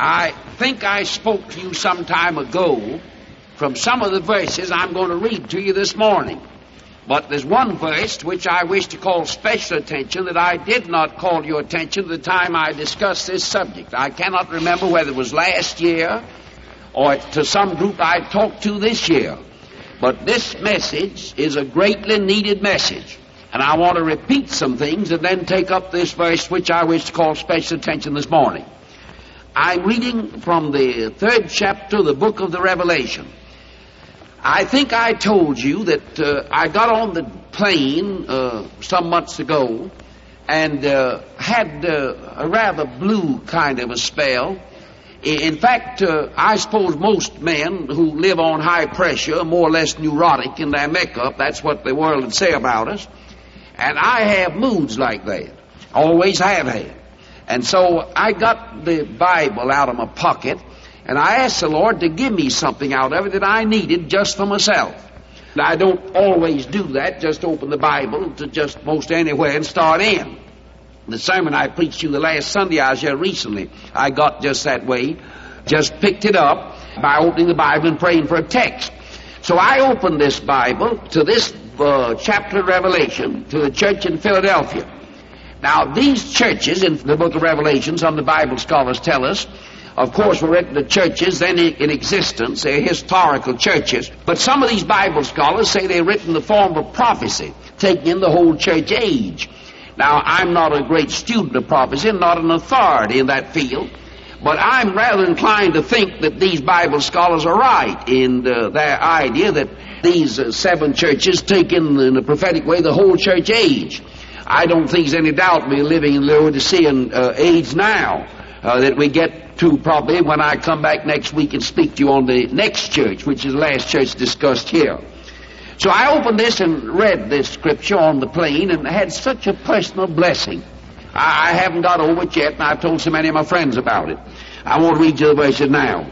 I think I spoke to you some time ago from some of the verses I'm going to read to you this morning. But there's one verse which I wish to call special attention that I did not call your attention at the time I discussed this subject. I cannot remember whether it was last year or to some group I talked to this year. But this message is a greatly needed message. And I want to repeat some things and then take up this verse which I wish to call special attention this morning. I'm reading from the third chapter of the book of the Revelation. I think I told you that uh, I got on the plane uh, some months ago and uh, had uh, a rather blue kind of a spell. In fact, uh, I suppose most men who live on high pressure are more or less neurotic in their makeup. That's what the world would say about us. And I have moods like that. Always have had. And so I got the Bible out of my pocket and I asked the Lord to give me something out of it that I needed just for myself. Now, I don't always do that, just open the Bible to just most anywhere and start in. The sermon I preached you the last Sunday I was here recently, I got just that way. Just picked it up by opening the Bible and praying for a text. So I opened this Bible to this uh, chapter of Revelation to the church in Philadelphia. Now, these churches in the book of Revelation, some of the Bible scholars tell us, of course, were written to churches then in existence. They're historical churches. But some of these Bible scholars say they're written in the form of prophecy, taking in the whole church age. Now, I'm not a great student of prophecy, not an authority in that field, but I'm rather inclined to think that these Bible scholars are right in uh, their idea that these uh, seven churches take in, in a prophetic way the whole church age. I don't think there's any doubt we're living in the Laodicean uh, age now uh, that we get to probably when I come back next week and speak to you on the next church, which is the last church discussed here. So I opened this and read this scripture on the plane and had such a personal blessing. I, I haven't got over it yet, and I've told so many of my friends about it. I won't read you the verses now.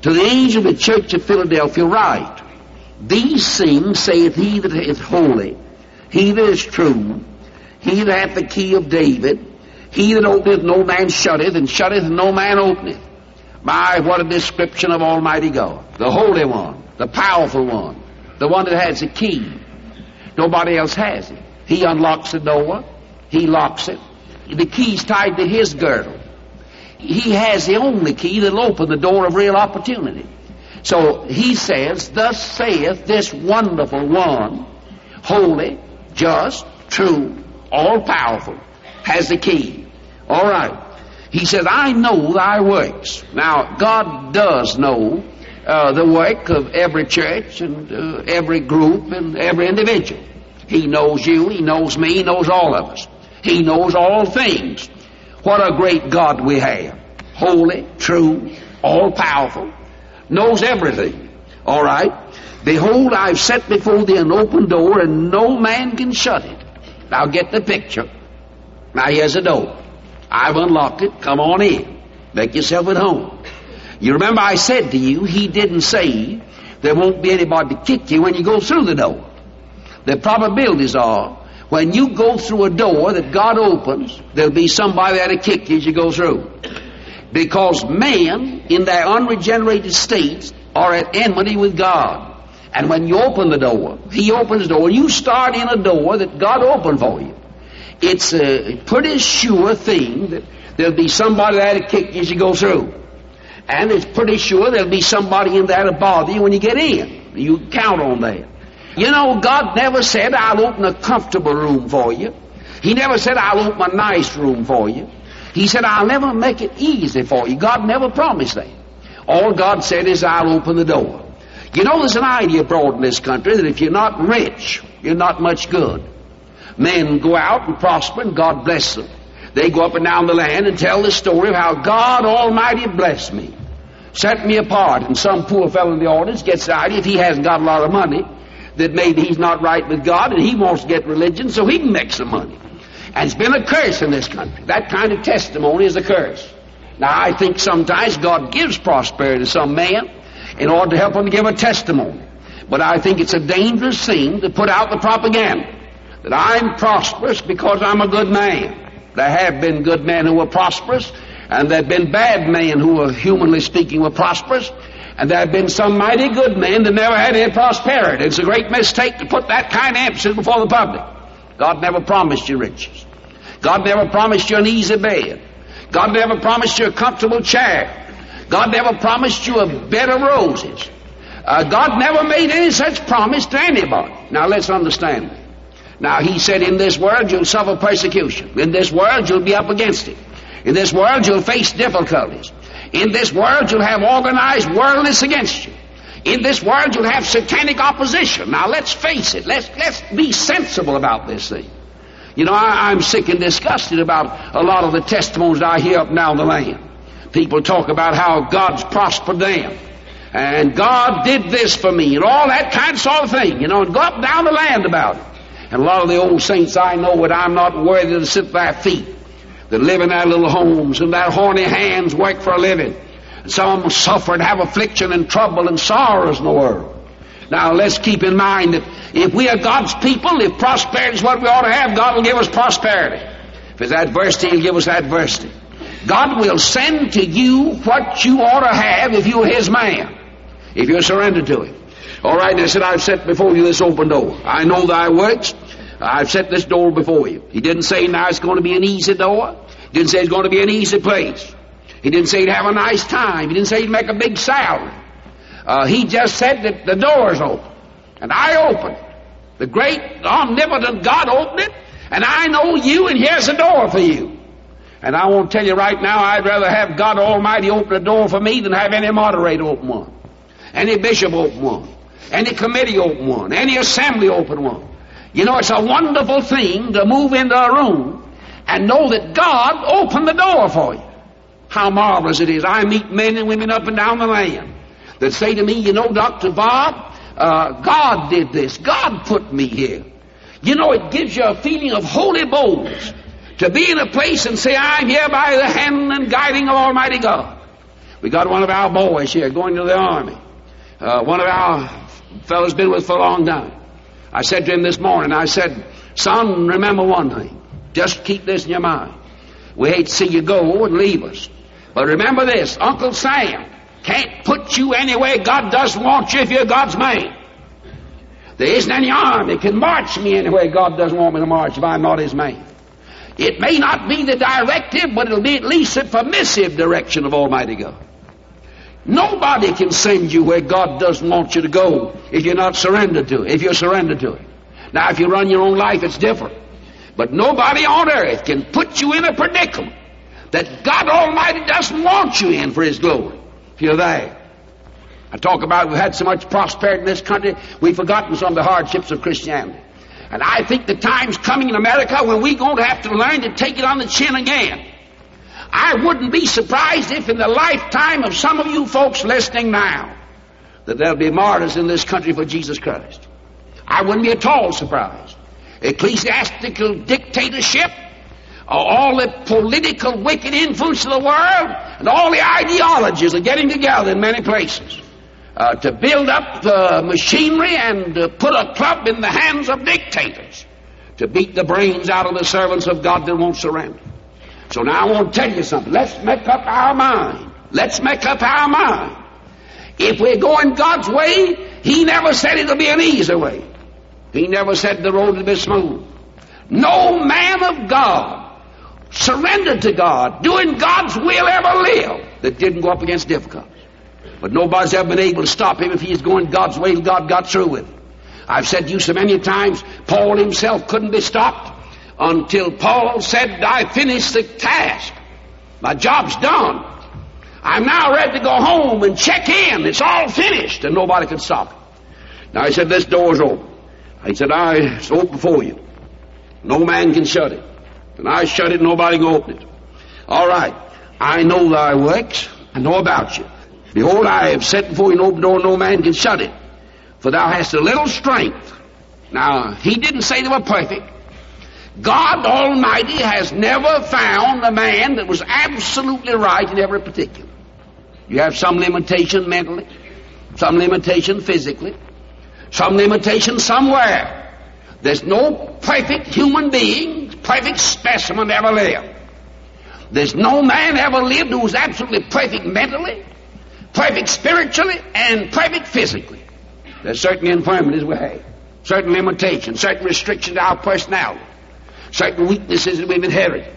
To the angel of the church of Philadelphia write, These things saith he that is holy, he that is true, he that hath the key of David, he that openeth no man shutteth, and shutteth no man openeth. My, what a description of Almighty God. The Holy One, the powerful one, the one that has the key. Nobody else has it. He unlocks the door, he locks it. The key's tied to his girdle. He has the only key that'll open the door of real opportunity. So he says, Thus saith this wonderful one, holy, just, true, all powerful, has the key. All right. He says, I know thy works. Now, God does know uh, the work of every church and uh, every group and every individual. He knows you, He knows me, He knows all of us. He knows all things. What a great God we have. Holy, true, all powerful, knows everything. All right. Behold, I've set before thee an open door, and no man can shut it. Now get the picture. Now here's a door. I've unlocked it. Come on in. Make yourself at home. You remember I said to you, he didn't say there won't be anybody to kick you when you go through the door. The probabilities are when you go through a door that God opens, there'll be somebody there to kick you as you go through. Because man, in their unregenerated states, are at enmity with God. And when you open the door, He opens the door, you start in a door that God opened for you it's a pretty sure thing that there'll be somebody there to kick you as you go through. And it's pretty sure there'll be somebody in there to bother you when you get in. You count on that. You know, God never said, I'll open a comfortable room for you. He never said, I'll open a nice room for you. He said, I'll never make it easy for you. God never promised that. All God said is, I'll open the door. You know, there's an idea abroad in this country that if you're not rich, you're not much good. Men go out and prosper and God bless them. They go up and down the land and tell the story of how God Almighty blessed me, set me apart. And some poor fellow in the audience gets the idea if he hasn't got a lot of money, that maybe he's not right with God and he wants to get religion so he can make some money. And it's been a curse in this country. That kind of testimony is a curse. Now, I think sometimes God gives prosperity to some man in order to help them give a testimony. But I think it's a dangerous thing to put out the propaganda that I'm prosperous because I'm a good man. There have been good men who were prosperous, And there have been bad men who were, humanly speaking, were prosperous. And there have been some mighty good men that never had any prosperity. It's a great mistake to put that kind of emphasis before the public. God never promised you riches. God never promised you an easy bed. God never promised you a comfortable chair. God never promised you a bed of roses. Uh, God never made any such promise to anybody. Now let's understand. Now he said, in this world you'll suffer persecution. In this world you'll be up against it. In this world you'll face difficulties. In this world you'll have organized worldliness against you. In this world you'll have satanic opposition. Now let's face it. Let's, let's be sensible about this thing. You know, I, am sick and disgusted about a lot of the testimonies I hear up now in the land. People talk about how God's prospered them. And God did this for me and all that kind of sort of thing, you know, and go up and down the land about it. And a lot of the old saints I know that I'm not worthy to sit at their feet, that live in their little homes and their horny hands work for a living. And some of them suffer and have affliction and trouble and sorrows in the world. Now let's keep in mind that if we are God's people, if prosperity is what we ought to have, God will give us prosperity. If it's adversity, He'll give us adversity. God will send to you what you ought to have if you're His man, if you're surrendered to Him. All right, I said, I've set before you this open door. I know thy works. I've set this door before you. He didn't say now it's going to be an easy door. He didn't say it's going to be an easy place. He didn't say he'd have a nice time. He didn't say he'd make a big salary. Uh, he just said that the door's open. And I opened it. The great omnipotent God opened it. And I know you, and here's a door for you. And I want to tell you right now, I'd rather have God Almighty open a door for me than have any moderator open one, any bishop open one, any committee open one, any assembly open one. You know, it's a wonderful thing to move into a room and know that God opened the door for you. How marvelous it is. I meet men and women up and down the land that say to me, you know, Dr. Bob, uh, God did this. God put me here. You know, it gives you a feeling of holy boldness to be in a place and say, I'm here by the hand and guiding of Almighty God. We got one of our boys here going to the army. Uh, one of our fellows been with for a long time. I said to him this morning, I said, son, remember one thing. Just keep this in your mind. We hate to see you go and leave us. But remember this, Uncle Sam can't put you anywhere God doesn't want you if you're God's man. There isn't any army can march me anywhere God doesn't want me to march if I'm not His man. It may not be the directive, but it'll be at least a permissive direction of Almighty God. Nobody can send you where God doesn't want you to go if you're not surrendered to it, if you're surrendered to it. Now, if you run your own life, it's different. But nobody on earth can put you in a predicament that God Almighty doesn't want you in for His glory if you're there. I talk about we've had so much prosperity in this country, we've forgotten some of the hardships of Christianity. And I think the time's coming in America when we're going to have to learn to take it on the chin again. I wouldn't be surprised if in the lifetime of some of you folks listening now that there'll be martyrs in this country for Jesus Christ. I wouldn't be at all surprised. Ecclesiastical dictatorship, uh, all the political wicked influence of the world, and all the ideologies are getting together in many places uh, to build up the machinery and to put a club in the hands of dictators to beat the brains out of the servants of God that won't surrender. So now I want to tell you something. Let's make up our mind. Let's make up our mind. If we're going God's way, He never said it'll be an easy way. He never said the road will be smooth. No man of God surrendered to God, doing God's will ever live that didn't go up against difficulties. But nobody's ever been able to stop him if he's going God's way God got through with him. I've said to you so many times, Paul himself couldn't be stopped until Paul said, I finished the task. My job's done. I'm now ready to go home and check in. It's all finished, and nobody can stop it. Now he said, This door's open. He said, I it's open for you. No man can shut it. And I shut it, nobody can open it. All right. I know thy works. I know about you. Behold, I have set before you an open door, no man can shut it. For thou hast a little strength. Now, he didn't say they were perfect. God Almighty has never found a man that was absolutely right in every particular. You have some limitation mentally, some limitation physically, some limitation somewhere. There's no perfect human being, perfect specimen ever lived. There's no man ever lived who was absolutely perfect mentally, perfect spiritually, and perfect physically. There's certain infirmities we have, certain limitations, certain restrictions to our personality, certain weaknesses that we've inherited.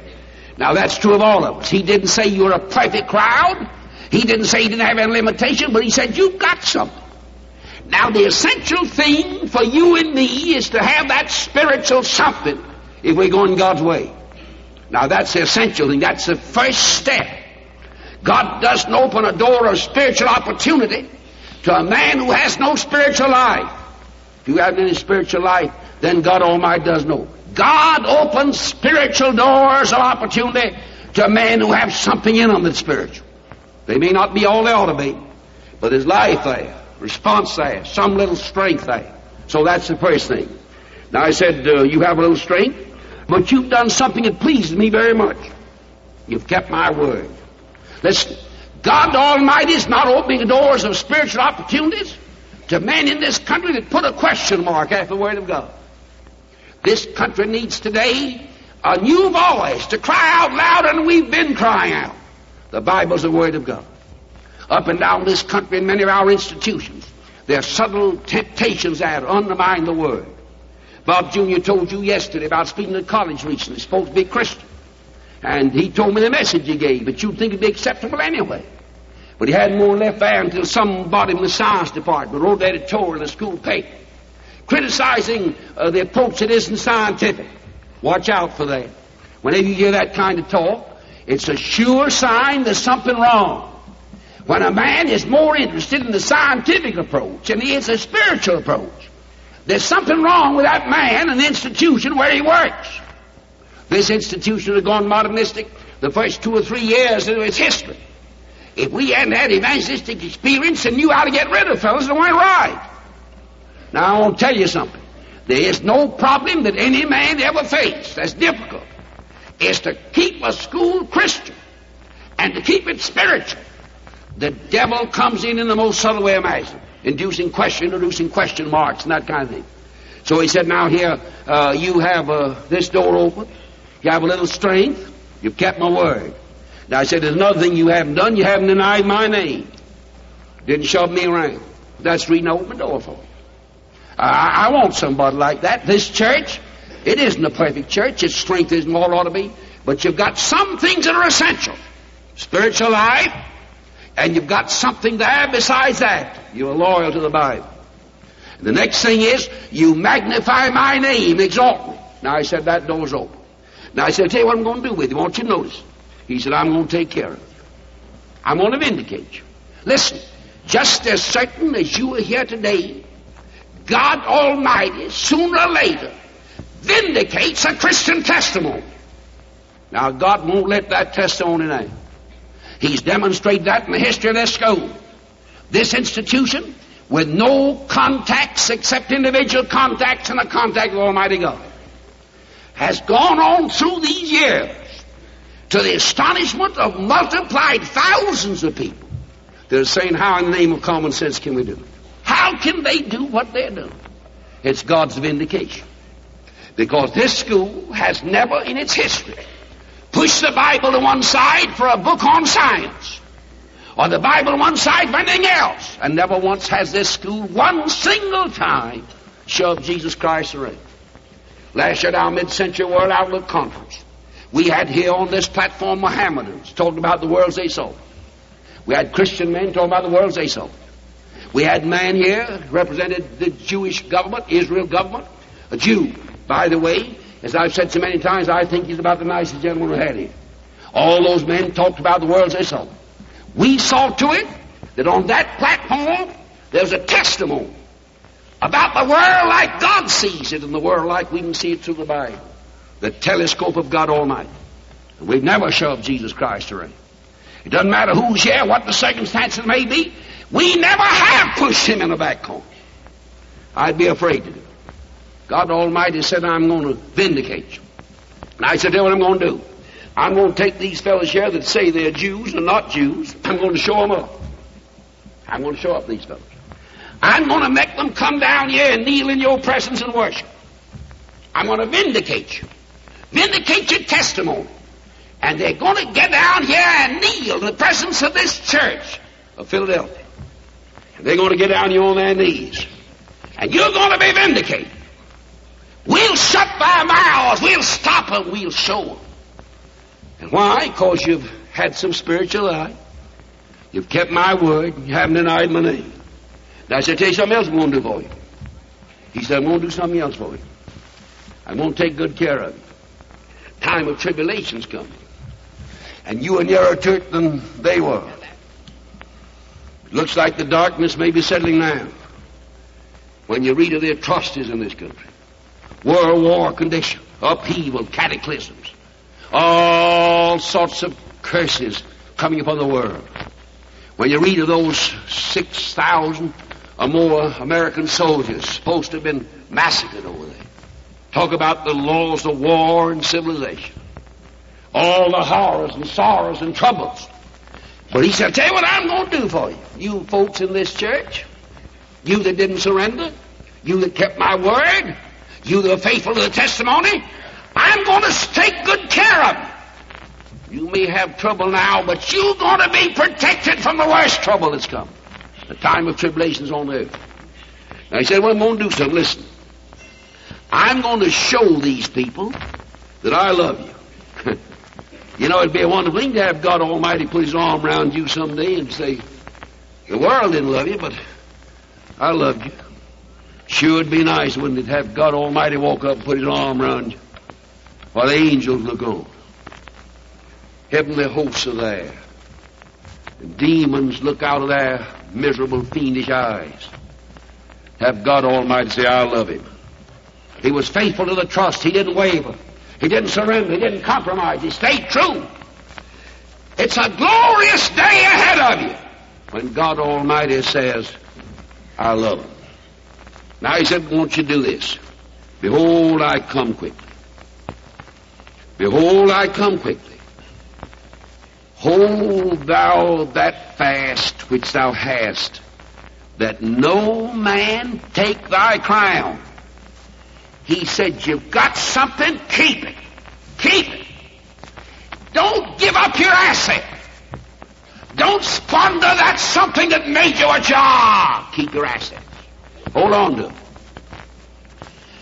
Now that's true of all of us. He didn't say you were a perfect crowd. He didn't say you didn't have any limitation, but he said you've got something. Now the essential thing for you and me is to have that spiritual something if we're going God's way. Now that's the essential thing. That's the first step. God doesn't open a door of spiritual opportunity to a man who has no spiritual life. If you haven't any spiritual life, then God Almighty does know. God opens spiritual doors of opportunity to men who have something in them that's spiritual. They may not be all they ought to be, but there's life there, response there, some little strength there. So that's the first thing. Now I said, uh, you have a little strength, but you've done something that pleases me very much. You've kept my word. Listen, God Almighty is not opening doors of spiritual opportunities to men in this country that put a question mark after the word of God. This country needs today a new voice to cry out loud, and we've been crying out. The Bible's the Word of God. Up and down this country in many of our institutions, there are subtle temptations that undermine the Word. Bob Jr. told you yesterday about speaking at college recently, supposed to be Christian. And he told me the message he gave, but you'd think it'd be acceptable anyway. But he had more left there until somebody in the science department wrote an editorial in the school paper criticizing uh, the approach that isn't scientific. Watch out for that. Whenever you hear that kind of talk, it's a sure sign there's something wrong. When a man is more interested in the scientific approach than he is a spiritual approach, there's something wrong with that man and the institution where he works. This institution has gone modernistic the first two or three years of its history. If we hadn't had evangelistic experience and knew how to get rid of fellows that weren't right, now, I want to tell you something. There is no problem that any man ever faced that's difficult. Is to keep a school Christian and to keep it spiritual. The devil comes in in the most subtle way imaginable, inducing question, introducing question marks and that kind of thing. So he said, now here, uh, you have uh, this door open. You have a little strength. You've kept my word. Now I said, there's another thing you haven't done. You haven't denied my name. Didn't shove me around. That's the reason the door for. I, I want somebody like that. This church, it isn't a perfect church. Its strength isn't what it ought to be. But you've got some things that are essential. Spiritual life, and you've got something there besides that. You're loyal to the Bible. And The next thing is, you magnify my name, exalt me. Now I said, that door's open. Now I said, I'll tell you what I'm going to do with you. I want you to notice. He said, I'm going to take care of you. I'm going to vindicate you. Listen, just as certain as you are here today, God Almighty, sooner or later, vindicates a Christian testimony. Now, God won't let that testimony now. He's demonstrated that in the history of this school. This institution, with no contacts except individual contacts and the contact of Almighty God, has gone on through these years to the astonishment of multiplied thousands of people. They're saying, How in the name of common sense can we do it? How can they do what they're doing? It's God's vindication. Because this school has never in its history pushed the Bible to one side for a book on science, or the Bible on one side for anything else, and never once has this school one single time shoved Jesus Christ around. Last year at our mid-century World Outlook Conference, we had here on this platform Mohammedans talking about the worlds they saw. We had Christian men talking about the worlds they saw. We had man here represented the Jewish government, Israel government, a Jew. By the way, as I've said so many times, I think he's about the nicest gentleman we had here. All those men talked about the worlds they saw. We saw to it that on that platform there's a testimony about the world like God sees it and the world like we can see it through the Bible. The telescope of God Almighty. We've never shoved Jesus Christ around. It doesn't matter who's here, what the circumstances may be. We never have pushed him in the back corner. I'd be afraid to do. God Almighty said, I'm going to vindicate you. And I said, do what I'm going to do. I'm going to take these fellows here that say they're Jews and not Jews. I'm going to show them up. I'm going to show up these fellows. I'm going to make them come down here and kneel in your presence and worship. I'm going to vindicate you. Vindicate your testimony. And they're going to get down here and kneel in the presence of this church of Philadelphia. And they're going to get down here on their knees. And you're going to be vindicated. We'll shut their mouths. We'll stop them. We'll show them. And why? Because you've had some spiritual life. You've kept my word. You haven't denied my name. I said, tell you something else going to do for you. He said, going to do something else for you. I'm going to take good care of you. Time of tribulation's coming. And you are nearer it than they were. It looks like the darkness may be settling now. When you read of the atrocities in this country, world war condition, upheaval, cataclysms, all sorts of curses coming upon the world. When you read of those 6,000 or more American soldiers supposed to have been massacred over there, talk about the laws of war and civilization, all the horrors and sorrows and troubles. But he said, tell you what I'm going to do for you. You folks in this church, you that didn't surrender, you that kept my word, you that are faithful to the testimony, I'm going to take good care of you. You may have trouble now, but you're going to be protected from the worst trouble that's come. The time of tribulation's on earth. Now he said, well, I'm going to do something. Listen. I'm going to show these people that I love you. you know, it'd be a wonderful thing to have God Almighty put his arm around you someday and say, the world didn't love you, but I loved you. Sure, it'd be nice, wouldn't it, have God Almighty walk up and put his arm around you while the angels look on. Heavenly hosts are there. Demons look out of their miserable, fiendish eyes. Have God Almighty say, I love him. He was faithful to the trust. He didn't waver. He didn't surrender. He didn't compromise. He stayed true. It's a glorious day ahead of you when God Almighty says, I love him. Now he said, won't you do this? Behold, I come quickly. Behold, I come quickly. Hold thou that fast which thou hast, that no man take thy crown. He said, You've got something, keep it. Keep it. Don't give up your asset. Don't squander that something that made you a job. Keep your assets. Hold on to them.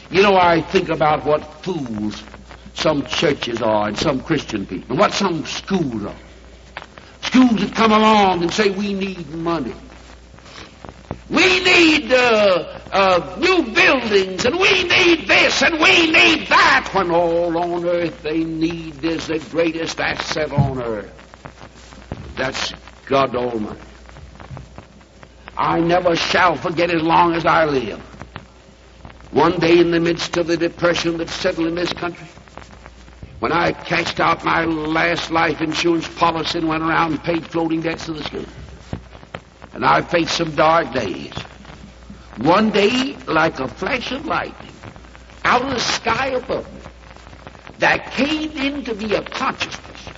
You know, I think about what fools some churches are and some Christian people, and what some schools are. Schools that come along and say, we need money. We need uh, uh, new buildings, and we need this, and we need that, when all on earth they need is the greatest asset on earth. That's God Almighty. I never shall forget as long as I live. One day in the midst of the depression that settled in this country, when I cashed out my last life insurance policy and went around and paid floating debts to the school. And I faced some dark days. One day, like a flash of lightning, out of the sky above me, there came into me a consciousness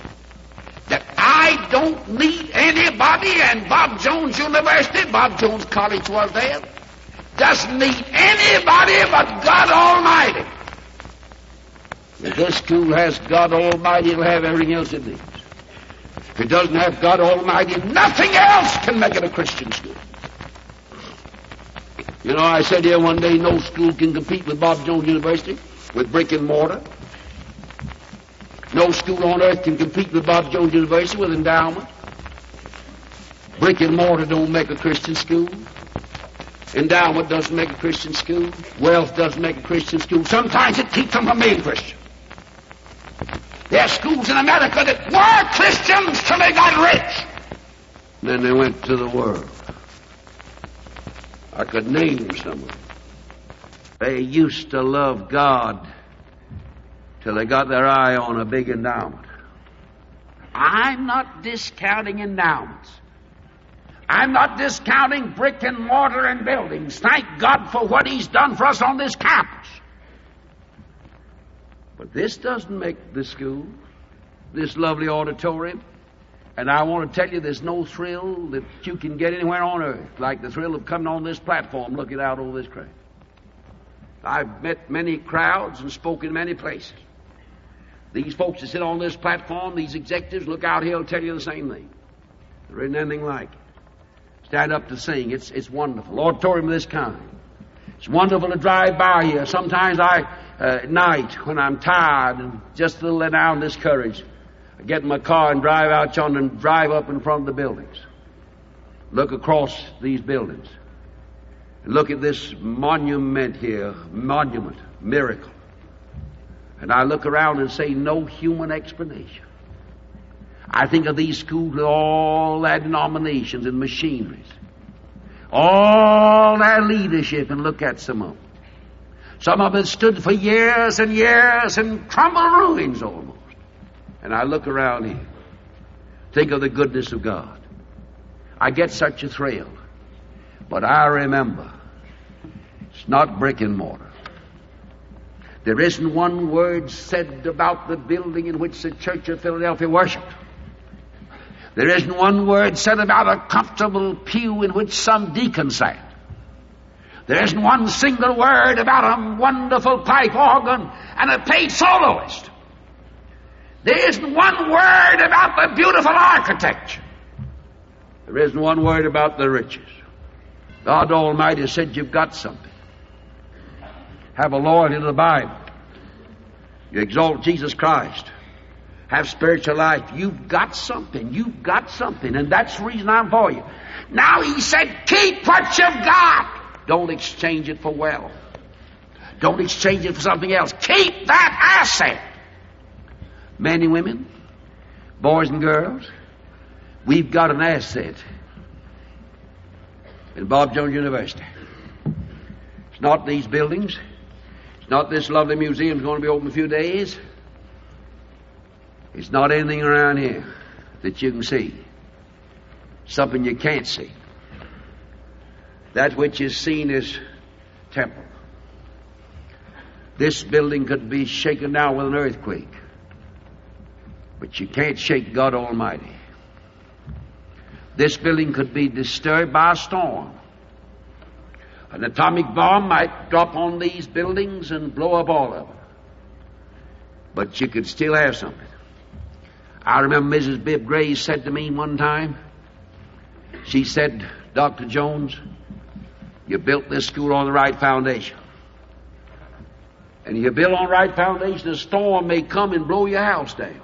that I don't need anybody, and Bob Jones University, Bob Jones College was there, doesn't need anybody but God Almighty. If this school has God Almighty, it'll have everything else it needs. If it doesn't have God Almighty, nothing else can make it a Christian school. You know, I said here one day, no school can compete with Bob Jones University with brick and mortar. No school on earth can compete with Bob Jones University with endowment. Brick and mortar don't make a Christian school. Endowment doesn't make a Christian school. Wealth doesn't make a Christian school. Sometimes it keeps them from being Christian. There are schools in America that were Christians till they got rich. Then they went to the world. I could name some of them. They used to love God till they got their eye on a big endowment. I'm not discounting endowments. I'm not discounting brick and mortar and buildings. Thank God for what He's done for us on this campus. But this doesn't make the school, this lovely auditorium. And I want to tell you, there's no thrill that you can get anywhere on earth like the thrill of coming on this platform looking out over this crowd. I've met many crowds and spoken in many places. These folks that sit on this platform, these executives, look out here, will tell you the same thing. There isn't anything like it. Stand up to sing. It's, it's wonderful. Auditorium of this kind. It's wonderful to drive by here. Sometimes I, at night, when I'm tired and just a little let down this courage, I get in my car and drive out yonder and drive up in front of the buildings. Look across these buildings. And look at this monument here. Monument. Miracle. And I look around and say, no human explanation. I think of these schools with all their denominations and machineries, all their leadership, and look at some of them. Some of it stood for years and years and crumbled ruins almost. And I look around here, think of the goodness of God. I get such a thrill. But I remember, it's not brick and mortar. There isn't one word said about the building in which the Church of Philadelphia worshiped. There isn't one word said about a comfortable pew in which some deacon sat. There isn't one single word about a wonderful pipe organ and a paid soloist. There isn't one word about the beautiful architecture. There isn't one word about the riches. God Almighty said you've got something. Have a loyalty to the Bible. You exalt Jesus Christ. Have spiritual life. You've got something. You've got something. And that's the reason I'm for you. Now he said, keep what you've got. Don't exchange it for wealth. Don't exchange it for something else. Keep that asset. Men and women, boys and girls, we've got an asset in Bob Jones University. It's not these buildings. It's not this lovely museum going to be open a few days. It's not anything around here that you can see. Something you can't see. That which is seen is temple. This building could be shaken down with an earthquake. But you can't shake God Almighty. This building could be disturbed by a storm. An atomic bomb might drop on these buildings and blow up all of them. But you could still have something. I remember Mrs. Bibb Graves said to me one time, she said, Dr. Jones, you built this school on the right foundation. And you build on the right foundation, a storm may come and blow your house down.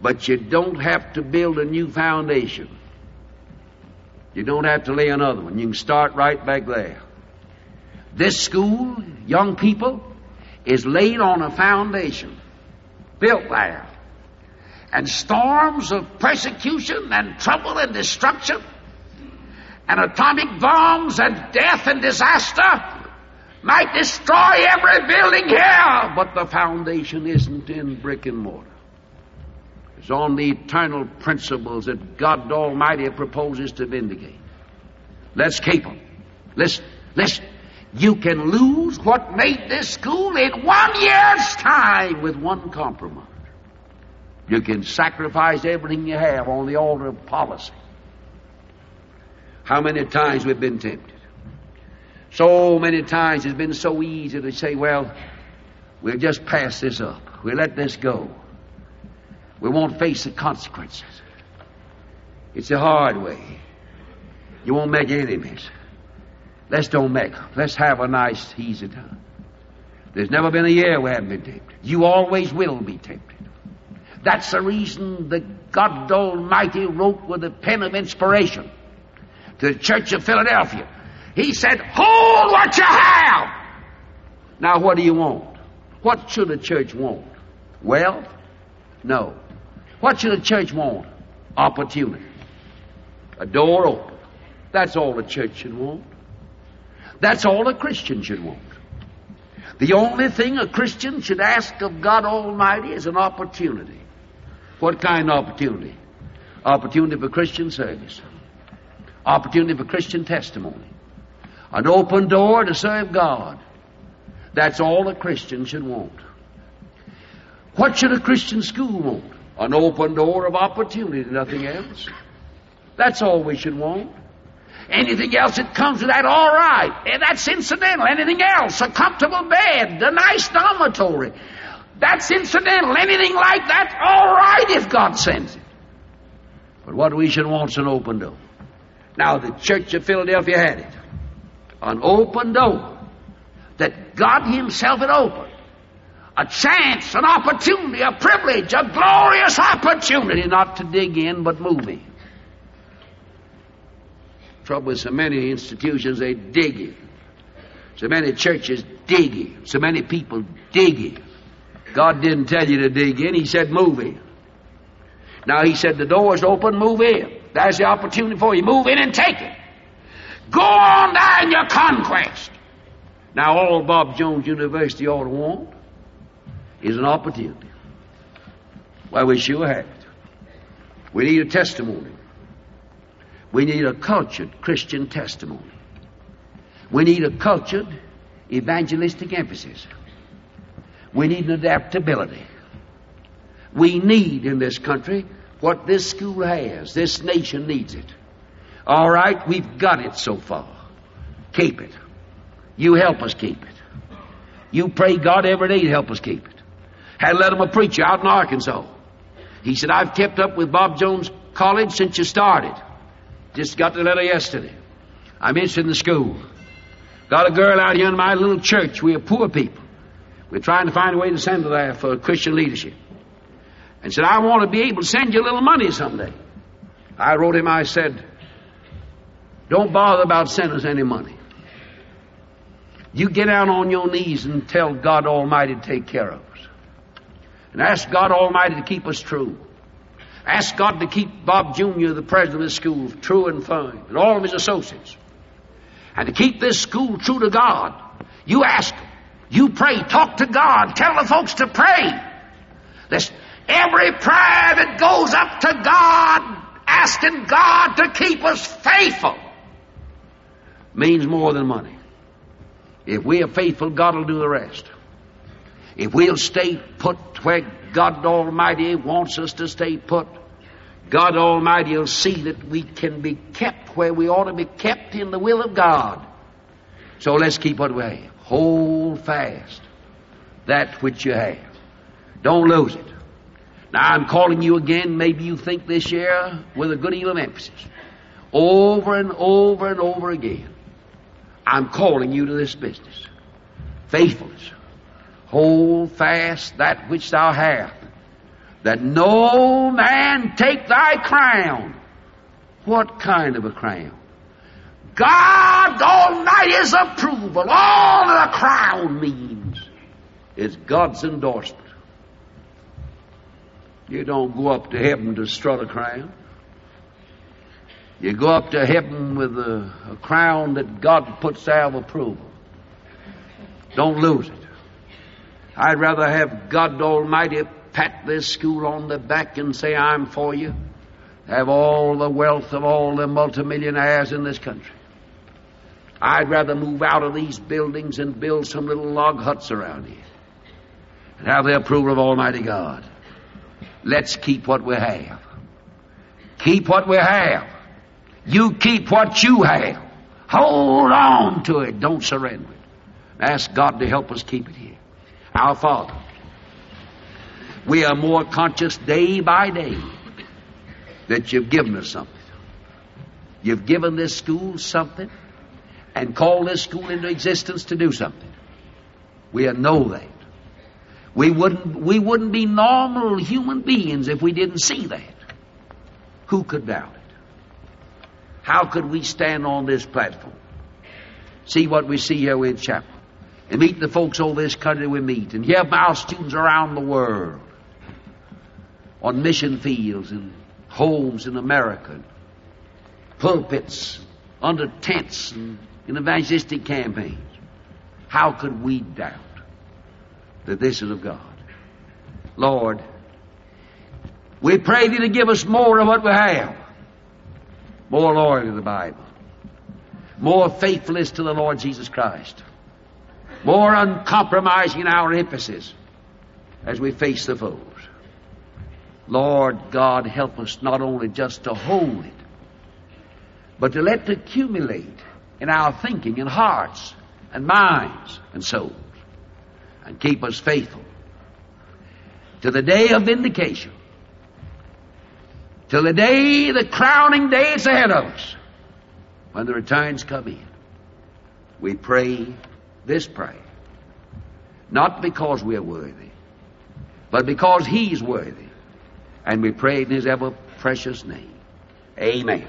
But you don't have to build a new foundation. You don't have to lay another one. You can start right back there. This school, young people, is laid on a foundation built there and storms of persecution and trouble and destruction and atomic bombs and death and disaster might destroy every building here, but the foundation isn't in brick and mortar. It's on the eternal principles that God Almighty proposes to vindicate. Let's keep them. Listen, listen. You can lose what made this school in one year's time with one compromise. You can sacrifice everything you have on the altar of policy. How many times we've been tempted? So many times it's been so easy to say, well, we'll just pass this up. We'll let this go. We won't face the consequences. It's a hard way. You won't make enemies. Let's don't make them. Let's have a nice, easy time. There's never been a year we haven't been tempted. You always will be tempted. That's the reason the God Almighty wrote with the pen of inspiration to the Church of Philadelphia. He said, Hold what you have! Now, what do you want? What should a church want? Wealth? No. What should a church want? Opportunity. A door open. That's all a church should want. That's all a Christian should want. The only thing a Christian should ask of God Almighty is an opportunity. What kind of opportunity? Opportunity for Christian service. Opportunity for Christian testimony. An open door to serve God. That's all a Christian should want. What should a Christian school want? An open door of opportunity, nothing else. That's all we should want. Anything else that comes with that, all right. And that's incidental. Anything else, a comfortable bed, a nice dormitory, That's incidental. Anything like that, all right if God sends it. But what we should want is an open door. Now, the Church of Philadelphia had it. An open door that God Himself had opened. A chance, an opportunity, a privilege, a glorious opportunity not to dig in but move in. Trouble with so many institutions, they dig in. So many churches dig in. So many people dig in. God didn't tell you to dig in, He said move in. Now He said the door is open, move in. There's the opportunity for you. Move in and take it. Go on down your conquest. Now all Bob Jones University ought to want is an opportunity. Well, we sure have it. We need a testimony. We need a cultured Christian testimony. We need a cultured evangelistic emphasis. We need an adaptability. We need in this country what this school has. This nation needs it. All right, we've got it so far. Keep it. You help us keep it. You pray God every day to help us keep it. Had let him a preacher out in Arkansas. He said, I've kept up with Bob Jones College since you started. Just got the letter yesterday. I'm interested in the school. Got a girl out here in my little church. We are poor people. We're trying to find a way to send her there for Christian leadership. And said, I want to be able to send you a little money someday. I wrote him, I said, don't bother about sending us any money. You get down on your knees and tell God Almighty to take care of us. And ask God Almighty to keep us true. Ask God to keep Bob Jr., the president of the school, true and firm, and all of his associates. And to keep this school true to God. You ask You pray. Talk to God. Tell the folks to pray. This, every prayer that goes up to God, asking God to keep us faithful, means more than money. If we are faithful, God will do the rest. If we'll stay put where God Almighty wants us to stay put, God Almighty will see that we can be kept where we ought to be kept in the will of God. So let's keep what we have. Hold fast that which you have. Don't lose it. Now I'm calling you again, maybe you think this year, with a good deal of emphasis. Over and over and over again. I'm calling you to this business. Faithfulness. Hold fast that which thou hast, that no man take thy crown. What kind of a crown? God Almighty's approval. All the crown means is God's endorsement. You don't go up to heaven to strut a crown. You go up to heaven with a, a crown that God puts out of approval. Don't lose it. I'd rather have God Almighty pat this school on the back and say, I'm for you. Have all the wealth of all the multimillionaires in this country. I'd rather move out of these buildings and build some little log huts around here and have the approval of Almighty God. Let's keep what we have. Keep what we have. You keep what you have. Hold on to it. Don't surrender it. Ask God to help us keep it here. Our Father, we are more conscious day by day that you've given us something. You've given this school something and called this school into existence to do something. We know that. We wouldn't, we wouldn't be normal human beings if we didn't see that. Who could doubt it? How could we stand on this platform, see what we see here in chapel, and meet the folks over this country we meet, and hear our students around the world on mission fields and homes in America, pulpits, under tents, and in evangelistic campaigns? How could we doubt that this is of God? Lord, we pray Thee to give us more of what we have. More loyalty to the Bible. More faithfulness to the Lord Jesus Christ. More uncompromising in our emphasis as we face the foes. Lord God, help us not only just to hold it, but to let it accumulate in our thinking and hearts and minds and souls and keep us faithful to the day of vindication, till the day, the crowning day is ahead of us, when the returns come in. We pray this prayer, not because we're worthy, but because He's worthy. And we pray in His ever precious name. Amen.